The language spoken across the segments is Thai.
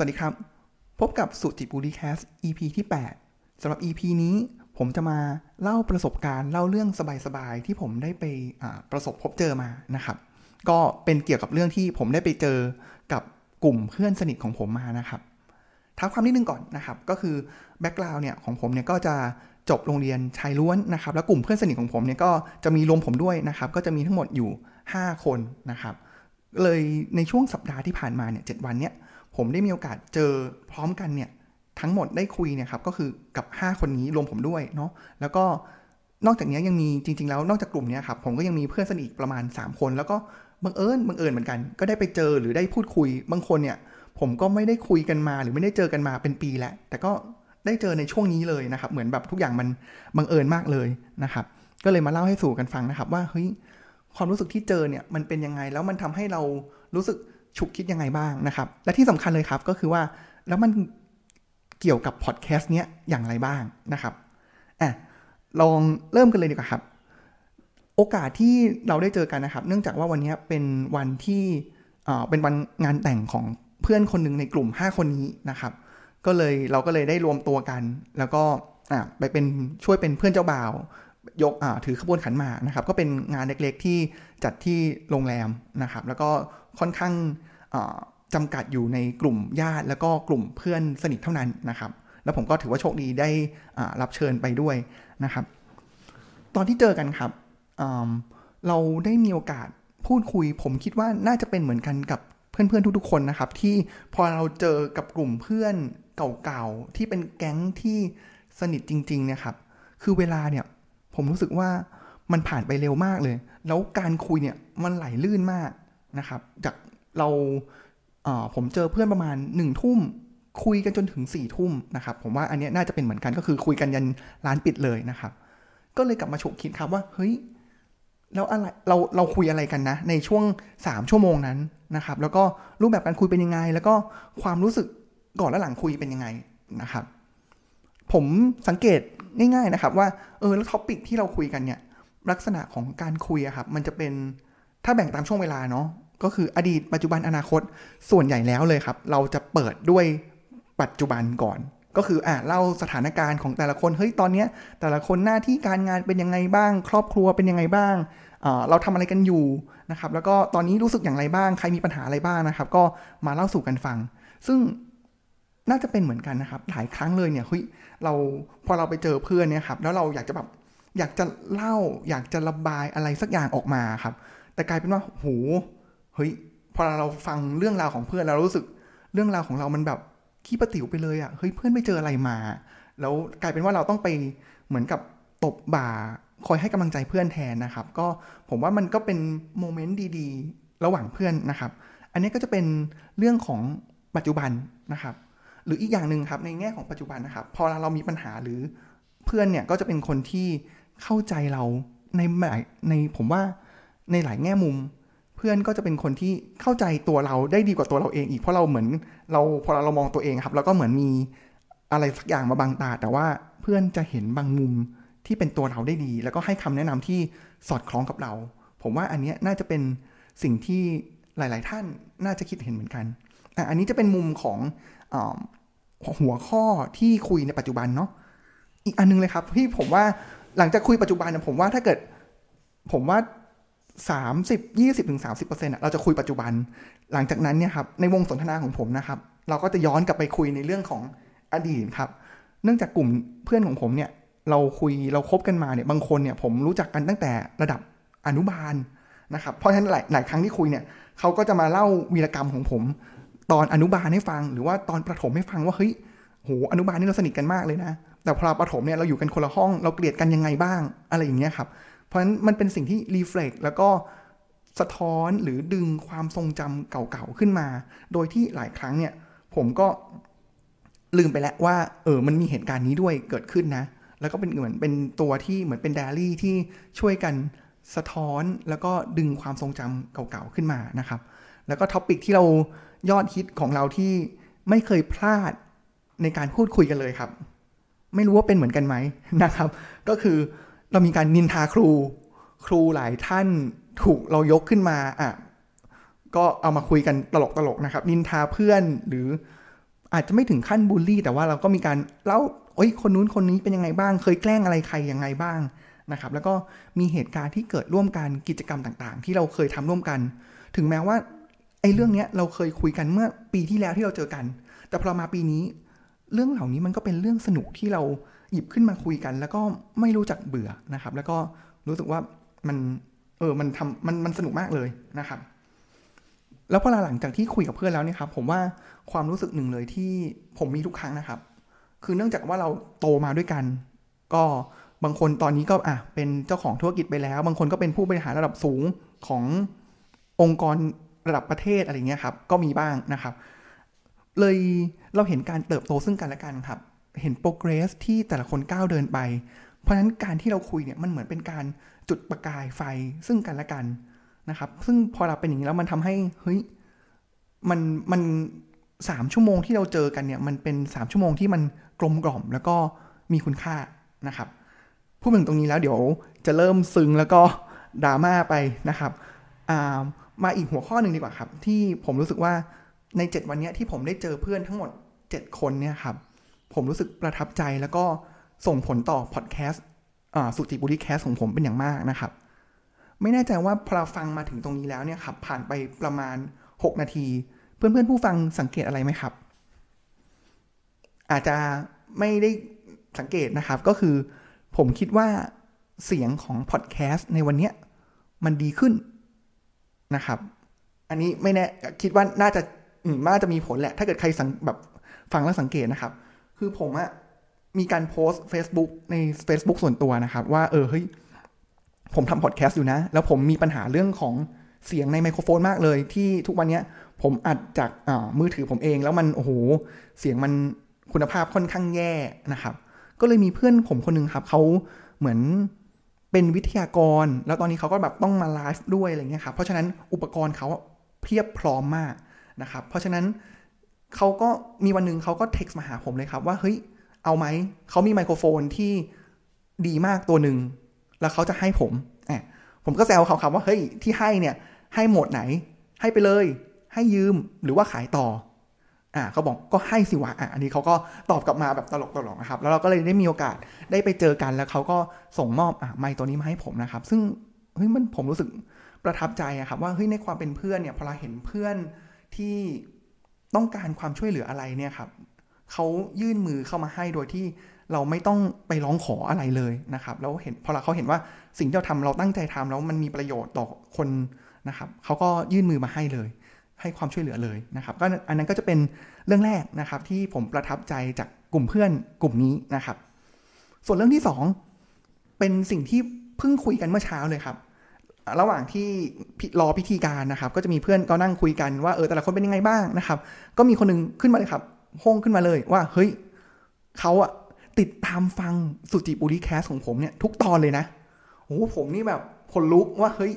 สวัสดีครับ พบกับสุจิบุรีแคส EP ที่ 8สำหรับ EP นี้ผมจะมาเล่าประสบการณ์เล่าเรื่องสบายๆ ที่ผมได้ไปประสบพบเจอมานะครับ ก็เป็นเกี่ยวกับเรื่องที่ผมได้ไปเจอกับกลุ่มเพื่อนสนิทของผมมานะครับท้าความนิดนึงก่อนนะครับ ก็คือแบ็กกราวน์เนี่ยของผมเนี่ยก็จะจบโรงเรียนชายล้วนนะครับ แล้วกลุ่มเพื่อนสนิทของผมเนี่ยก็จะมีรวมผมด้วยนะครับ ก็จะมีทั้งหมดอยู่ 5 คนนะครับ เลยในช่วงสัปดาห์ที่ผ่านมาเนี่ยเวันเนี่ย ผมได้มีโอกาสเจอพร้อมกันเนี่ยทั้งหมดได้คุยเนี่ยครับก็คือกับ 5 คนนี้รวมผมด้วยเนาะแล้วก็นอกจากนี้ยังมีจริง ๆ แล้วนอกจากกลุ่มนี้ครับผมก็ยังมีเพื่อนสนิทประมาณ 3 คน แล้วก็บังเอิญบังเอิญเหมือนกัน ก็ได้ไปเจอหรือได้พูดคุยบางคนเนี่ยผมก็ไม่ได้คุยกันมาหรือไม่ได้เจอกันมาเป็นปีแล้ว แต่ก็ได้เจอในช่วงนี้เลยนะครับ เหมือนแบบทุกอย่างมันบังเอิญมากเลยนะครับ ก็เลยมาเล่าให้สู่กันฟังนะครับว่าเฮ้ยความรู้สึกที่เจอเนี่ยมันเป็นยังไงแล้วมันทำให้เรารู้สึก ฉุกคิดยังไงบ้างนะครับ และที่สำคัญเลยครับก็คือว่าแล้วมันเกี่ยวกับพอดแคสต์เนี้ยอย่างไรบ้างนะครับอะลองเริ่มกันเลยดีกว่าครับ โอกาสที่เราได้เจอกันนะครับ เนื่องจากว่าวันนี้เป็นวันที่เป็นวันงานแต่งของเพื่อนคนหนึ่งในกลุ่ม 5 คนนี้นะครับ ก็เลยเราก็เลยได้รวมตัวกัน แล้วก็ไปเป็นช่วยเป็นเพื่อนเจ้าบ่าว ยกถือขบวนขันหมากนะครับ ก็เป็นงานเล็กๆที่จัดที่โรงแรมนะครับ แล้วก็ค่อนข้างจำกัดอยู่ในกลุ่มญาติ แล้วก็กลุ่มเพื่อนสนิทเท่านั้นนะครับ แล้วผมก็ถือว่าโชคดีได้รับเชิญไปด้วยนะครับ ตอนที่เจอกันครับเราได้มีโอกาสพูดคุย ผมคิดว่าน่าจะเป็นเหมือนกันกับเพื่อนๆทุกๆคนนะครับ ที่พอเราเจอกับกลุ่มเพื่อนเก่าๆที่เป็นแก๊งที่สนิทจริงๆนี่ยครับ คือเวลาเนี่ย ผมรู้สึกว่ามันผ่านไปเร็วมากเลย แล้วการคุยเนี่ยมันไหลลื่นมากนะครับ จากเราผมเจอเพื่อนประมาณหนึ่งทุ่มคุยกันจนถึงสี่ทุ่มนะครับ ผมว่าอันนี้น่าจะเป็นเหมือนกันก็คือคุยกันยันร้านปิดเลยนะครับ ก็เลยกลับมาฉุกคิดครับว่าเฮ้ยแล้วอะไรเราเราคุยอะไรกันนะ ในช่วงสามชั่วโมงนั้นนะครับ แล้วก็รูปแบบการคุยเป็นยังไง แล้วก็ความรู้สึกก่อนและหลังคุยเป็นยังไงนะครับ ผมสังเกต ง่ายๆนะครับว่าเออแล้วท็อปิกที่เราคุยกันเนี่ยลักษณะของการคุยอะครับมันจะเป็นถ้าแบ่งตามช่วงเวลาเนาะก็คืออดีตปัจจุบันอนาคตส่วนใหญ่แล้วเลยครับ เราจะเปิดด้วยปัจจุบันก่อน ก็คืออ่าเล่าสถานการณ์ของแต่ละคนเฮ้ยตอนเนี้ยแต่ละคนหน้าที่การงานเป็นยังไงบ้าง ครอบครัวเป็นยังไงบ้างเราทำอะไรกันอยู่นะครับแล้วก็ตอนนี้รู้สึกอย่างไรบ้าง ใครมีปัญหาอะไรบ้างนะครับ ก็มาเล่าสู่กันฟัง ซึ่ง น่าจะเป็นเหมือนกันนะครับ หลายครั้งเลยเนี่ยเฮ้ยเราพอเราไปเจอเพื่อนเนี่ยครับแล้วเราอยากจะแบบอยากจะเล่า อยากจะระบายอะไรสักอย่างออกมาครับ แต่กลายเป็นว่าโหเฮ้ยพอเราฟังเรื่องราวของเพื่อนเรารู้สึกเรื่องราวของเรามันแบบขี้ประติ๋วไปเลยอะ่ะเฮ้ยเพื่อนไม่เจออะไรมา แล้วกลายเป็นว่าเราต้องไปเหมือนกับตบบ่าคอยให้กำลังใจเพื่อนแทนนะครับ ก็ผมว่ามันก็เป็นโมเมนต์ดีๆ ระหว่างเพื่อนนะครับ อันนี้ก็จะเป็นเรื่องของปัจจุบันนะครับ หรืออีกอย่างหนึ่งครับในแง่ของปัจจุบันนะครับ พอเรามีปัญหาหรือเพื่อนเนี่ยก็จะเป็นคนที่เข้าใจเราในในผมว่าในหลายแง่มุม เพื่อนก็จะเป็นคนที่เข้าใจตัวเราได้ดีกว่าตัวเราเองอีกเพราะเราเหมือนเราพอเราเรามองตัวเองครับแล้วก็เหมือนมีอะไรสักอย่างมาบังตา แต่ว่าเพื่อนจะเห็นบางมุมที่เป็นตัวเราได้ดี แล้วก็ให้คำแนะนำที่สอดคล้องกับเรา ผมว่าอันนี้น่าจะเป็นสิ่งที่หลาย ๆ ท่านน่าจะคิดเห็นเหมือนกัน อันนี้จะเป็นมุมของอ หัวข้อที่คุยในปัจจุบันเนาะอีกอันนึงเลยครับที่ผมว่าหลังจากคุยปัจจุบันผมว่าถ้าเกิด ผมว่าสามสิบยี่สิบถึงสามสิบเปอร์เซ็นต์เราจะคุยปัจจุบัน หลังจากนั้นเนี่ยครับในวงสนทนาของผมนะครับ เราก็จะย้อนกลับไปคุยในเรื่องของอดีตครับ เนื่องจากกลุ่มเพื่อนของผมเนี่ย เราคุยเราครบกันมาเนี่ยบางคนเนี่ย ผมรู้จักกันตั้งแต่ระดับอนุบาลนะครับ เพราะฉะนั้นหลายหลายครั้งที่คุยเนี่ยเขาก็จะมาเล่าวีรกรรมของผม ตอนอนุบาลให้ฟัง หรือว่าตอนประถมให้ฟังว่าเฮ้ยโหอนุบาลนี่เราสนิทกันมากเลยนะ แต่พอประถมเนี่ยเราอยู่กันคนละห้องเราเกลียดกันยังไงบ้างอะไรอย่างเงี้ยครับเพราะฉะนั้นมันเป็นสิ่งที่ reflect แล้วก็สะท้อนหรือดึงความทรงจำเก่าๆขึ้นมา โดยที่หลายครั้งเนี่ย ผมก็ลืมไปแล้วว่า เออมันมีเหตุการณ์นี้ด้วยเกิดขึ้นนะ แล้วก็เป็นเหมือนเป็นตัวที่เหมือนเป็นไดอารี่ที่ช่วยกันสะท้อนแล้วก็ดึงความทรงจำเก่าๆขึ้นมานะครับ แล้วก็ topic ที่เรา ยอดฮิตของเราที่ไม่เคยพลาดในการพูดคุยกันเลยครับ ไม่รู้ว่าเป็นเหมือนกันไหมนะครับ ก็คือเรามีการนินทาครู ครูหลายท่านถูกเรายกขึ้นมาอะก็เอามาคุยกันตลกๆนะครับ นินทาเพื่อนหรืออาจจะไม่ถึงขั้นบูลลี่ แต่ว่าเราก็มีการเล่าโอ้ยคนนู้นคนนี้เป็นยังไงบ้าง เคยแกล้งอะไรใครยังไงบ้างนะครับ แล้วก็มีเหตุการณ์ที่เกิดร่วมกันกิจกรรมต่างๆ ที่เราเคยทำร่วมกัน ถึงแม้ว่า ไอ้เรื่องเนี้ยเราเคยคุยกันเมื่อปีที่แล้วที่เราเจอกัน แต่พอมาปีนี้ เรื่องเหล่านี้มันก็เป็นเรื่องสนุกที่เราหยิบขึ้นมาคุยกัน แล้วก็ไม่รู้จักเบื่อนะครับ แล้วก็รู้สึกว่ามันเออมันทำมันมันสนุกมากเลยนะครับ แล้วพอหลังจากที่คุยกับเพื่อนแล้วเนี่ยครับผมว่าความรู้สึกหนึ่งเลยที่ผมมีทุกครั้งนะครับ คือเนื่องจากว่าเราโตมาด้วยกัน ก็บางคนตอนนี้ก็อะเป็นเจ้าของธุรกิจไปแล้ว บางคนก็เป็นผู้บริหารระดับสูงขององค์กร ระดับประเทศอะไรเงี้ยครับ ก็มีบ้างนะครับ เลยเราเห็นการเติบโตซึ่งกันและกันครับ เห็นโปรเกรสที่แต่ละคนก้าวเดินไป เพราะฉะนั้นการที่เราคุยเนี่ยมันเหมือนเป็นการจุดประกายไฟซึ่งกันและกันนะครับ ซึ่งพอเราเป็นอย่างนี้แล้วมันทำให้เฮ้ยมันมันสามชั่วโมงที่เราเจอกันเนี่ยมันเป็นสามชั่วโมงที่มันกลมกล่อม แล้วก็มีคุณค่านะครับพูดถึงตรงนี้แล้วเดี๋ยวจะเริ่มซึ้งแล้วก็ดราม่าไปนะครับ มาอีกหัวข้อหนึ่งดีกว่าครับ ที่ผมรู้สึกว่าใน 7 วันนี้ที่ผมได้เจอเพื่อนทั้งหมด 7 คนเนี่ยครับ ผมรู้สึกประทับใจแล้วก็ส่งผลต่อพอดแคสต์สุติบุรีแคสของผมเป็นอย่างมากนะครับ ไม่แน่ใจว่าพอเราฟังมาถึงตรงนี้แล้วเนี่ยครับ ผ่านไปประมาณ 6 นาที เพื่อนๆผู้ฟังสังเกตอะไรไหมครับ อาจจะไม่ได้สังเกตนะครับก็คือ ผมคิดว่าเสียงของพอดแคสต์ในวันนี้มันดีขึ้น นะครับ อันนี้ไม่แน่คิดว่าน่าจะน่าจะมีผลแหละ ถ้าเกิดใครสังแบบฟังแล้วสังเกตนะครับ คือผมอะมีการโพสต์ Facebook ใน Facebook ส่วนตัวนะครับ ว่าเออเฮ้ยผมทำพอดแคสต์อยู่นะ แล้วผมมีปัญหาเรื่องของเสียงในไมโครโฟนมากเลย ที่ทุกวันนี้ผมอัดจากมือถือผมเอง แล้วมันโอ้โหเสียงมันคุณภาพค่อนข้างแย่นะครับ ก็เลยมีเพื่อนผมคนนึงครับเขาเหมือน เป็นวิทยากร แล้วตอนนี้เขาก็แบบต้องมาไลฟ์ด้วยอะไรเงี้ยครับ เพราะฉะนั้นอุปกรณ์เขาเพียบพร้อมมากนะครับ เพราะฉะนั้นเขาก็มีวันหนึ่งเขาก็เท็กซ์มาหาผมเลยครับว่าเฮ้ยเอาไหมเขามีไมโครโฟนที่ดีมากตัวหนึ่งแล้วเขาจะให้ผมแอบผมก็แซวเขาครับว่าเฮ้ยที่ให้เนี่ยให้หมดไหน ให้ไปเลย ให้ยืมหรือว่าขายต่อ อ่าเขาบอกก็ให้สิวะอะอันนี้เขาก็ตอบกลับมาแบบตลกตลกนะครับ แล้วเราก็เลยได้มีโอกาสได้ไปเจอกันแล้วเขาก็ส่งมอบอะไมตัวนี้มาให้ผมนะครับ ซึ่งเฮ้ยมันผมรู้สึกประทับใจอะครับว่าเฮ้ยในความเป็นเพื่อนเนี่ยพอเราเห็นเพื่อนที่ต้องการความช่วยเหลืออะไรเนี่ยครับเขายื่นมือเข้ามาให้โดยที่เราไม่ต้องไปร้องขออะไรเลยนะครับ แล้วเห็นพอเราเขาเห็นว่าสิ่งที่เราทำเราตั้งใจทำแล้วมันมีประโยชน์ต่อคนนะครับเขาก็ยื่นมือมาให้เลย ให้ความช่วยเหลือเลยนะครับก็อันนั้นก็จะเป็นเรื่องแรกนะครับที่ผมประทับใจจากกลุ่มเพื่อนกลุ่มนี้นะครับ ส่วนเรื่องที่ 2 เป็นสิ่งที่เพิ่งคุยกันเมื่อเช้าเลยครับ ระหว่างที่รอพิธีการนะครับ ก็จะมีเพื่อนก็นั่งคุยกันว่าเออแต่ละคนเป็นยังไงบ้างนะครับ ก็มีคนนึงขึ้นมาเลยครับห้องขึ้นมาเลยว่าเฮ้ยเขาอะติดตามฟังสุจิบุรีแคสของผมเนี่ยทุกตอนเลยนะโอ้ผมนี่แบบคนลุกว่าเฮ้ย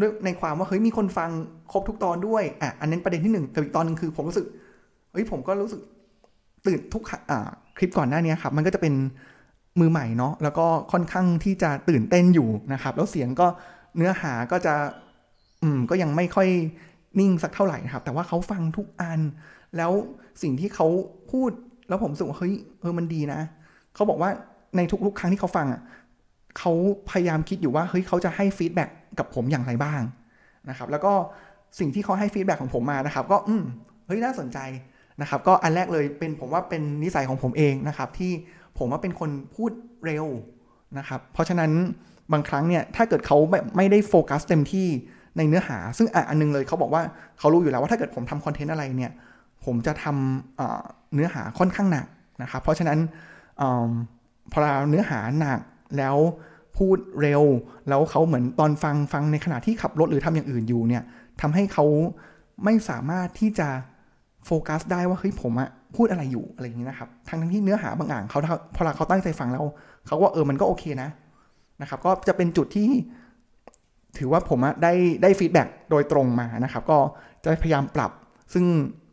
ด้วยในความว่าเฮ้ยมีคนฟังครบทุกตอนด้วยอะอันนั้นประเด็นที่หนึ่งกับอีกตอนหนึ่งคือ ผมรู้สึกเฮ้ยผมก็รู้สึกตื่นทุกอ่าคลิปก่อนหน้านี้ครับ มันก็จะเป็นมือใหม่เนาะแล้วก็ค่อนข้างที่จะตื่นเต้นอยู่นะครับ แล้วเสียงก็เนื้อหาก็จะ อืมก็ยังไม่ค่อยนิ่งสักเท่าไหร่นะครับ แต่ว่าเขาฟังทุกอัน แล้วสิ่งที่เขาพูด แล้วผมรู้สึกว่าเฮ้ยเออมันดีนะเขาบอกว่าในทุกๆครั้งที่เขาฟังอะ เขาพยายามคิดอยู่ว่าเฮ้ยเขาจะให้ feedback กับผมอย่างไรบ้างนะครับ แล้วก็สิ่งที่เขาให้ feedback ของผมมานะครับ ก็อืมเฮ้ยน่าสนใจนะครับ ก็อันแรกเลยเป็นผมว่าเป็นนิสัยของผมเองนะครับ ที่ผมว่าเป็นคนพูดเร็วนะครับ เพราะฉะนั้นบางครั้งเนี่ยถ้าเกิดเขาไม่ได้โฟกัสเต็มที่ในเนื้อหา ซึ่งอันนึงเลยเขาบอกว่าเขารู้อยู่แล้วว่าถ้าเกิดผมทำคอนเทนต์อะไรเนี่ย ผมจะทำเนื้อหาค่อนข้างหนักนะครับ เพราะฉะนั้นอพอเราเนื้อหาหนัก แล้วพูดเร็ว แล้วเขาเหมือนตอนฟังฟังในขณะที่ขับรถหรือทำอย่างอื่นอยู่เนี่ยทำให้เขาไม่สามารถที่จะโฟกัสได้ว่าเฮ้ยผมอะพูดอะไรอยู่อะไรอย่างนี้นะครับทั้งที่เนื้อหาบางอย่างเขาพอเขาตั้งใจฟังแล้วเขาว่าเออมันก็โอเคนะนะครับ ก็จะเป็นจุดที่ถือว่าผมอะได้ได้ฟีดแบ็โดยตรงมานะครับ ก็จะพยายามปรับ ซึ่ง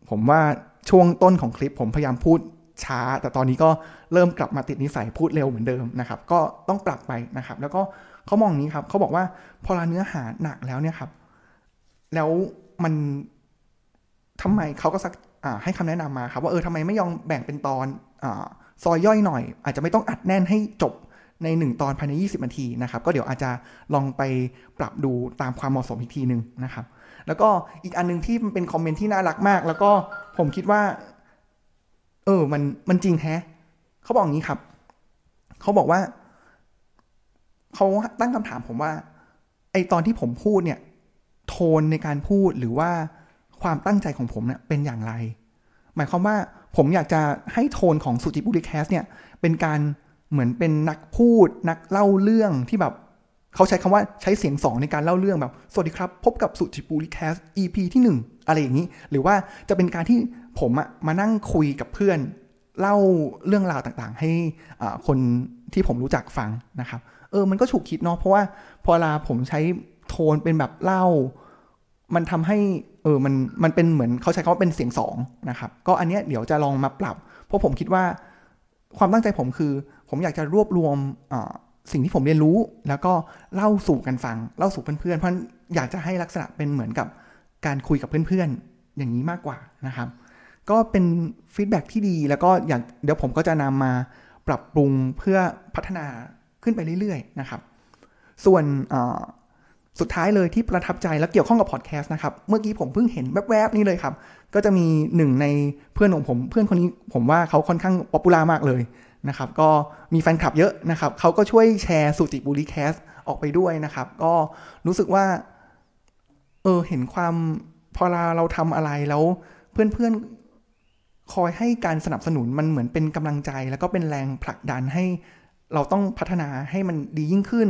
ผมว่าช่วงต้นของคลิปผมพยายามพูด ช้า แต่ตอนนี้ก็เริ่มกลับมาติดนิสัยพูดเร็วเหมือนเดิมนะครับ ก็ต้องปรับไปนะครับ แล้วก็เขามองนี้ครับเขาบอกว่าพอเราเนื้อหาหนักแล้วเนี่ยครับ แล้วมันทำไมเขาก็สักให้คำแนะนำมาครับว่าเออทำไมไม่ยอมแบ่งเป็นตอนอซอยย่อยหน่อย อาจจะไม่ต้องอัดแน่นให้จบใน 1 ตอนภายใน 20นาทีนะครับ ก็เดี๋ยวอาจจะลองไปปรับดูตามความเหมาะสมอีกทีหนึ่งนะครับ แล้วก็อีกอันนึงที่มันเป็นคอมเมนต์ที่น่ารักมาก แล้วก็ผมคิดว่า เออ มันมันจริงแฮะเขาบอกงี้ครับเขาบอกว่าเขาตั้งคำถามผมว่า ไอตอนที่ผมพูดเนี่ย โทนในการพูดหรือว่าความตั้งใจของผมเนี่ยเป็นอย่างไร หมายความว่าผมอยากจะให้โทนของสุจิบุริแคสเนี่ย เป็นการเหมือนเป็นนักพูด นักเล่าเรื่องที่แบบ เขาใช้คำว่าใช้เสียงสองในการเล่าเรื่องแบบ สวัสดีครับ พบกับสุจิบุริแคส EP ที่ 1 อะไรอย่างนี้ หรือว่าจะเป็นการที่ผมอะมานั่งคุยกับเพื่อน เล่าเรื่องราวต่างๆ ให้คนที่ผมรู้จักฟังนะครับ เออ มันก็ฉุกคิดเนาะเพราะว่าพอเวลาผมใช้โทนเป็นแบบเล่า มันทำให้เออมันมันเป็นเหมือนเขาใช้คำว่าเป็นเสียงสองนะครับ ก็อันเนี้ยเดี๋ยวจะลองมาปรับ เพราะผมคิดว่าความตั้งใจผมคือ ผมอยากจะรวบรวม สิ่งที่ผมเรียนรู้แล้วก็เล่าสู่กันฟัง เล่าสู่เพื่อนๆเพราะอยากจะให้ลักษณะเป็นเหมือนกับการคุยกับเพื่อนๆ อย่างนี้มากกว่านะครับ ก็เป็นฟีดแบ็ที่ดีแล้วก็อยากเดี๋ยวผมก็จะนำมาปรับปรุงเพื่อพัฒนาขึ้นไปเรื่อยๆนะครับ ส่วนสุดท้ายเลยที่ประทับใจและเกี่ยวข้องกับพอดแคสต์นะครับ เมื่อกี้ผมเพิ่งเห็นแวบๆนี้เลยครับ ก็จะมีหนึ่งในเพื่อนของผม เพื่อนคนนี้ผมว่าเขาค่อนข้าง popular มากเลย นะครับก็มีแฟนคลับเยอะนะครับเขาก็ช่วยแชร์ SuJiPuLi Cast ออกไปด้วยนะครับ ก็รู้สึกว่า เออเห็นความพอเราเราทำอะไรแล้วเพื่อนๆ คอยให้การสนับสนุนมันเหมือนเป็นกำลังใจ แล้วก็เป็นแรงผลักดันให้เราต้องพัฒนาให้มันดียิ่งขึ้น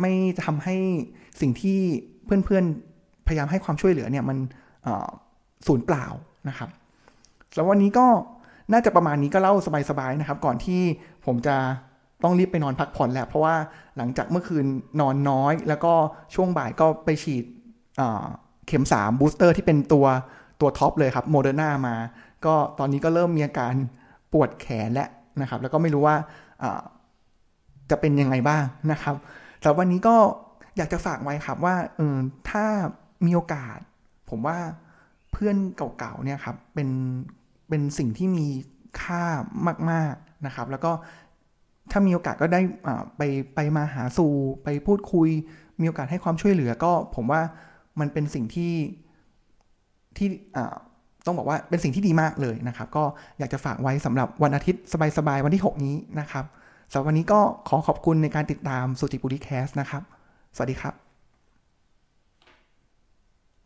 ไม่จะทำให้สิ่งที่เพื่อนๆ พยายามให้ความช่วยเหลือเนี่ยมันสูญเปล่านะครับแล้ววันนี้ก็ น่าจะประมาณนี้ก็เล่าสบายๆนะครับ ก่อนที่ผมจะต้องรีบไปนอนพักผ่อนแหละเพราะว่าหลังจากเมื่อคืนนอนน้อย แล้วก็ช่วงบ่ายก็ไปฉีดเข็ม3 booster ที่เป็นตัวตัว top เลยครับโมเดอร์นามา ก็ตอนนี้ก็เริ่มมีอาการปวดแขนแล้วนะครับ แล้วก็ไม่รู้ว่าจะเป็นยังไงบ้างนะครับแต่วันนี้ก็อยากจะฝากไว้ครับว่าเออถ้ามีโอกาส ผมว่าเพื่อนเก่าๆเนี่ยครับเป็น เป็นสิ่งที่มีค่ามาก ๆนะครับ แล้วก็ถ้ามีโอกาสก็ได้ไปไปมาหาสู่ไปพูดคุย มีโอกาสให้ความช่วยเหลือ ก็ผมว่ามันเป็นสิ่งที่ที่ต้องบอกว่าเป็นสิ่งที่ดีมากเลยนะครับ ก็อยากจะฝากไว้สำหรับวันอาทิตย์สบายๆวันที่ 6 นี้นะครับสำหรับวันนี้ก็ขอขอบคุณในการติดตามสุจิบุรีแคสนะครับ สวัสดีครับ